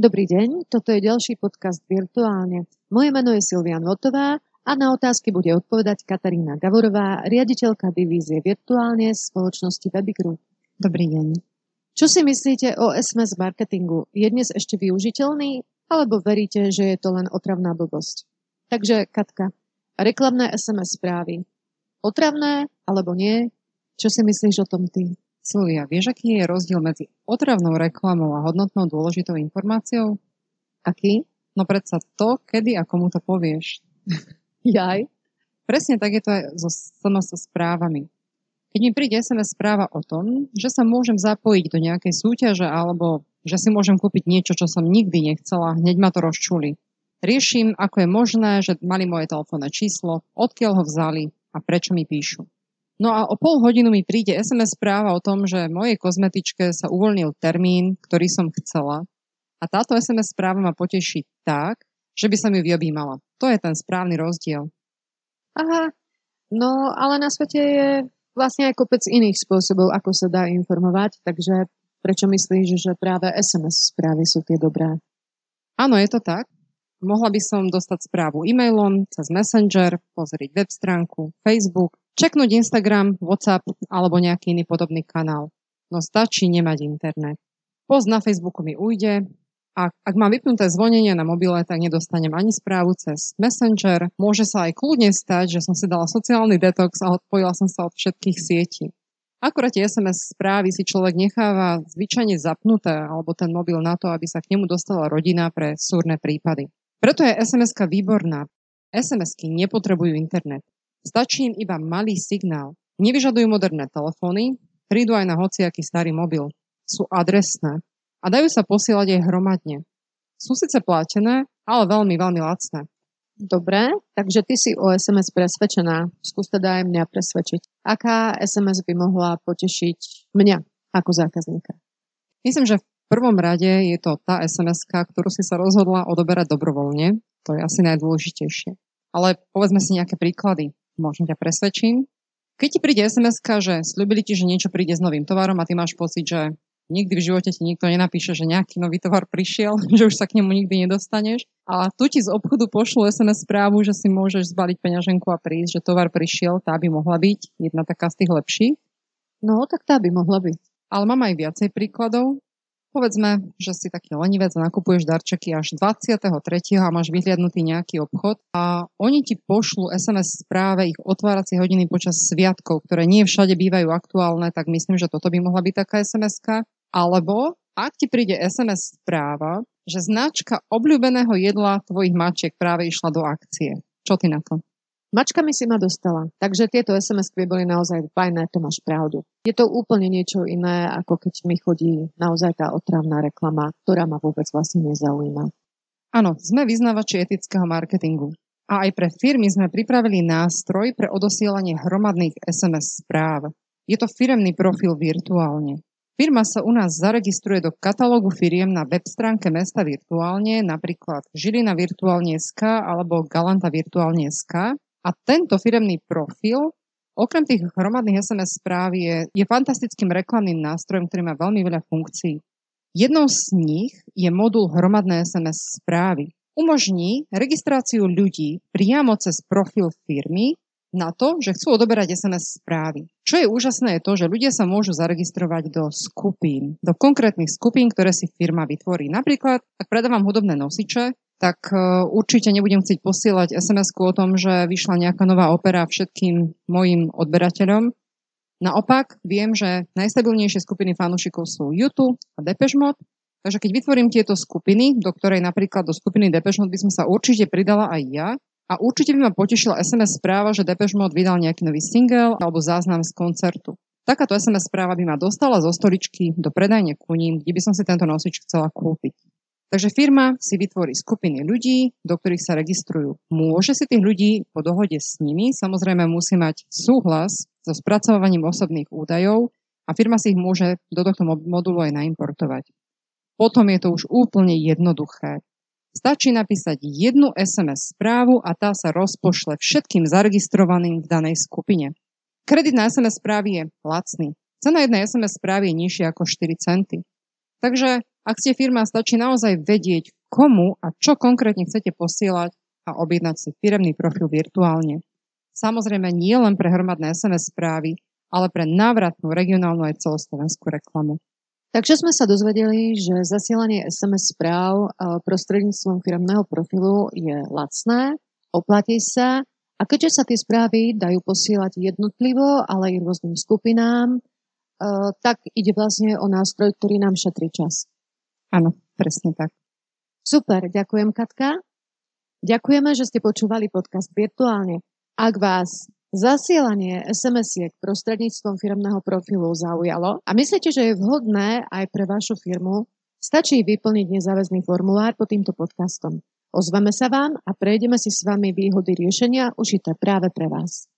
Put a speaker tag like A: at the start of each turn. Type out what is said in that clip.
A: Dobrý deň, toto je ďalší podcast Virtuálne. Moje meno je Silvian Votová a na otázky bude odpovedať Katarína Gavorová, riaditeľka divízie Virtuálne spoločnosti Webigroup.
B: Dobrý deň.
A: Čo si myslíte o SMS marketingu? Je dnes ešte využiteľný? Alebo veríte, že je to len otravná blbosť? Takže, Katka, reklamné SMS správy. Otravné alebo nie? Čo si myslíš o tom ty?
B: Silvia, vieš, aký je rozdiel medzi otravnou reklamou a hodnotnou dôležitou informáciou?
A: Aký?
B: No predsa to, kedy a komu to povieš.
A: Jaj.
B: Presne tak je to aj so SMS správami. Keď mi príde SMS správa o tom, že sa môžem zapojiť do nejakej súťaže alebo že si môžem kúpiť niečo, čo som nikdy nechcela, hneď ma to rozčuli. Riešim, ako je možné, že mali moje telefónne číslo, odkiaľ ho vzali a prečo mi píšu. No a o pol hodinu mi príde SMS správa o tom, že mojej kozmetičke sa uvoľnil termín, ktorý som chcela. A táto SMS správa ma poteší tak, že by som ju vyobímala. To je ten správny rozdiel.
A: Aha, no ale na svete je vlastne aj kopec iných spôsobov, ako sa dá informovať, takže prečo myslíš, že práve SMS správy sú tie dobré?
B: Áno, je to tak. Mohla by som dostať správu e-mailom, cez Messenger, pozrieť web stránku, Facebook, čeknúť Instagram, WhatsApp alebo nejaký iný podobný kanál. No stačí nemať internet. Post na Facebooku mi ujde, ak, ak mám vypnuté zvonenie na mobile, tak nedostanem ani správu cez Messenger. Môže sa aj kľudne stať, že som si dala sociálny detox a odpojila som sa od všetkých sietí. Akurát tie SMS správy si človek necháva zvyčajne zapnuté alebo ten mobil na to, aby sa k nemu dostala rodina pre súrne prípady. Preto je sms výborná. SMS-ky nepotrebujú internet. Stačí im iba malý signál. Nevyžadujú moderné telefóny, prídu aj na hociaký starý mobil. Sú adresné a dajú sa posielať aj hromadne. Sú síce platené, ale veľmi, veľmi lacné.
A: Dobre, takže ty si o SMS presvedčená. Skús teda aj mňa presvedčiť. Aká SMS by mohla potešiť mňa ako zákazníka?
B: Myslím, že v prvom rade je to tá sms ktorú si sa rozhodla odoberať dobrovoľne. To je asi najdôležitejšie. Ale povedzme si nejaké príklady možno ťa presvedčím. Keď ti príde sms že slúbili ti, že niečo príde s novým tovarom a ty máš pocit, že nikdy v živote ti nikto nenapíše, že nejaký nový tovar prišiel, že už sa k nemu nikdy nedostaneš. A tu ti z obchodu pošlu SMS správu, že si môžeš zbaliť peňaženku a prísť, že tovar prišiel, tá by mohla byť jedna taká z tých lepších.
A: No, tak tá by mohla byť.
B: Ale mám aj viacej príkladov. Povedzme, že si taký lenivec a nakupuješ darčeky až 23. a máš vyhliadnutý nejaký obchod a oni ti pošlú SMS správe ich otváracie hodiny počas sviatkov, ktoré nie všade bývajú aktuálne, tak myslím, že toto by mohla byť taká sms. Alebo ak ti príde SMS správa, že značka obľúbeného jedla tvojich mačiek práve išla do akcie. Čo ty na to?
A: Mačkami si ma dostala, takže tieto sms boli naozaj fajné, to máš pravdu. Je to úplne niečo iné, ako keď mi chodí naozaj tá otravná reklama, ktorá ma vôbec vlastne nezaujíma.
B: Áno, sme vyznávači etického marketingu. A aj pre firmy sme pripravili nástroj pre odosielanie hromadných SMS správ. Je to firemný profil virtuálne. Firma sa u nás zaregistruje do katalógu firiem na web stránke mesta virtuálne, napríklad Žilina virtuálne.sk alebo Galanta virtuálne.sk a tento firemný profil, okrem tých hromadných SMS správ, je, je fantastickým reklamným nástrojom, ktorý má veľmi veľa funkcií. Jednou z nich je modul hromadné SMS správy. Umožní registráciu ľudí priamo cez profil firmy na to, že chcú odoberať SMS správy. Čo je úžasné je to, že ľudia sa môžu zaregistrovať do skupín, do konkrétnych skupín, ktoré si firma vytvorí. Napríklad, ak predávam hudobné nosiče, tak e, určite nebudem chcieť posielať sms o tom, že vyšla nejaká nová opera všetkým mojim odberateľom. Naopak, viem, že najstabilnejšie skupiny fanúšikov sú YouTube a Depeche Mode, takže keď vytvorím tieto skupiny, do ktorej napríklad do skupiny Depeche Mode by som sa určite pridala aj ja, a určite by ma potešila SMS správa, že Depeche Mode vydal nejaký nový single alebo záznam z koncertu. Takáto SMS správa by ma dostala zo stoličky do predajne kuním, kde by som si tento nosič chcela kúpiť. Takže firma si vytvorí skupiny ľudí, do ktorých sa registrujú. Môže si tých ľudí po dohode s nimi, samozrejme musí mať súhlas so spracovaním osobných údajov a firma si ich môže do tohto modulu aj naimportovať. Potom je to už úplne jednoduché. Stačí napísať jednu SMS správu a tá sa rozpošle všetkým zaregistrovaným v danej skupine. Kredit na SMS správy je lacný. Cena jednej SMS správy je nižšia ako 4 centy. Takže Ak ste firma, stačí naozaj vedieť, komu a čo konkrétne chcete posielať a objednať si firemný profil virtuálne. Samozrejme nie len pre hromadné SMS správy, ale pre návratnú regionálnu aj celoslovenskú reklamu.
A: Takže sme sa dozvedeli, že zasielanie SMS správ prostredníctvom firmného profilu je lacné, oplatí sa a keďže sa tie správy dajú posielať jednotlivo, ale aj rôznym skupinám, tak ide vlastne o nástroj, ktorý nám šetrí čas.
B: Áno, presne tak.
A: Super, ďakujem Katka. Ďakujeme, že ste počúvali podcast virtuálne. Ak vás zasielanie SMS-iek prostredníctvom firmného profilu zaujalo a myslíte, že je vhodné aj pre vašu firmu, stačí vyplniť nezáväzný formulár pod týmto podcastom. Ozveme sa vám a prejdeme si s vami výhody riešenia užité práve pre vás.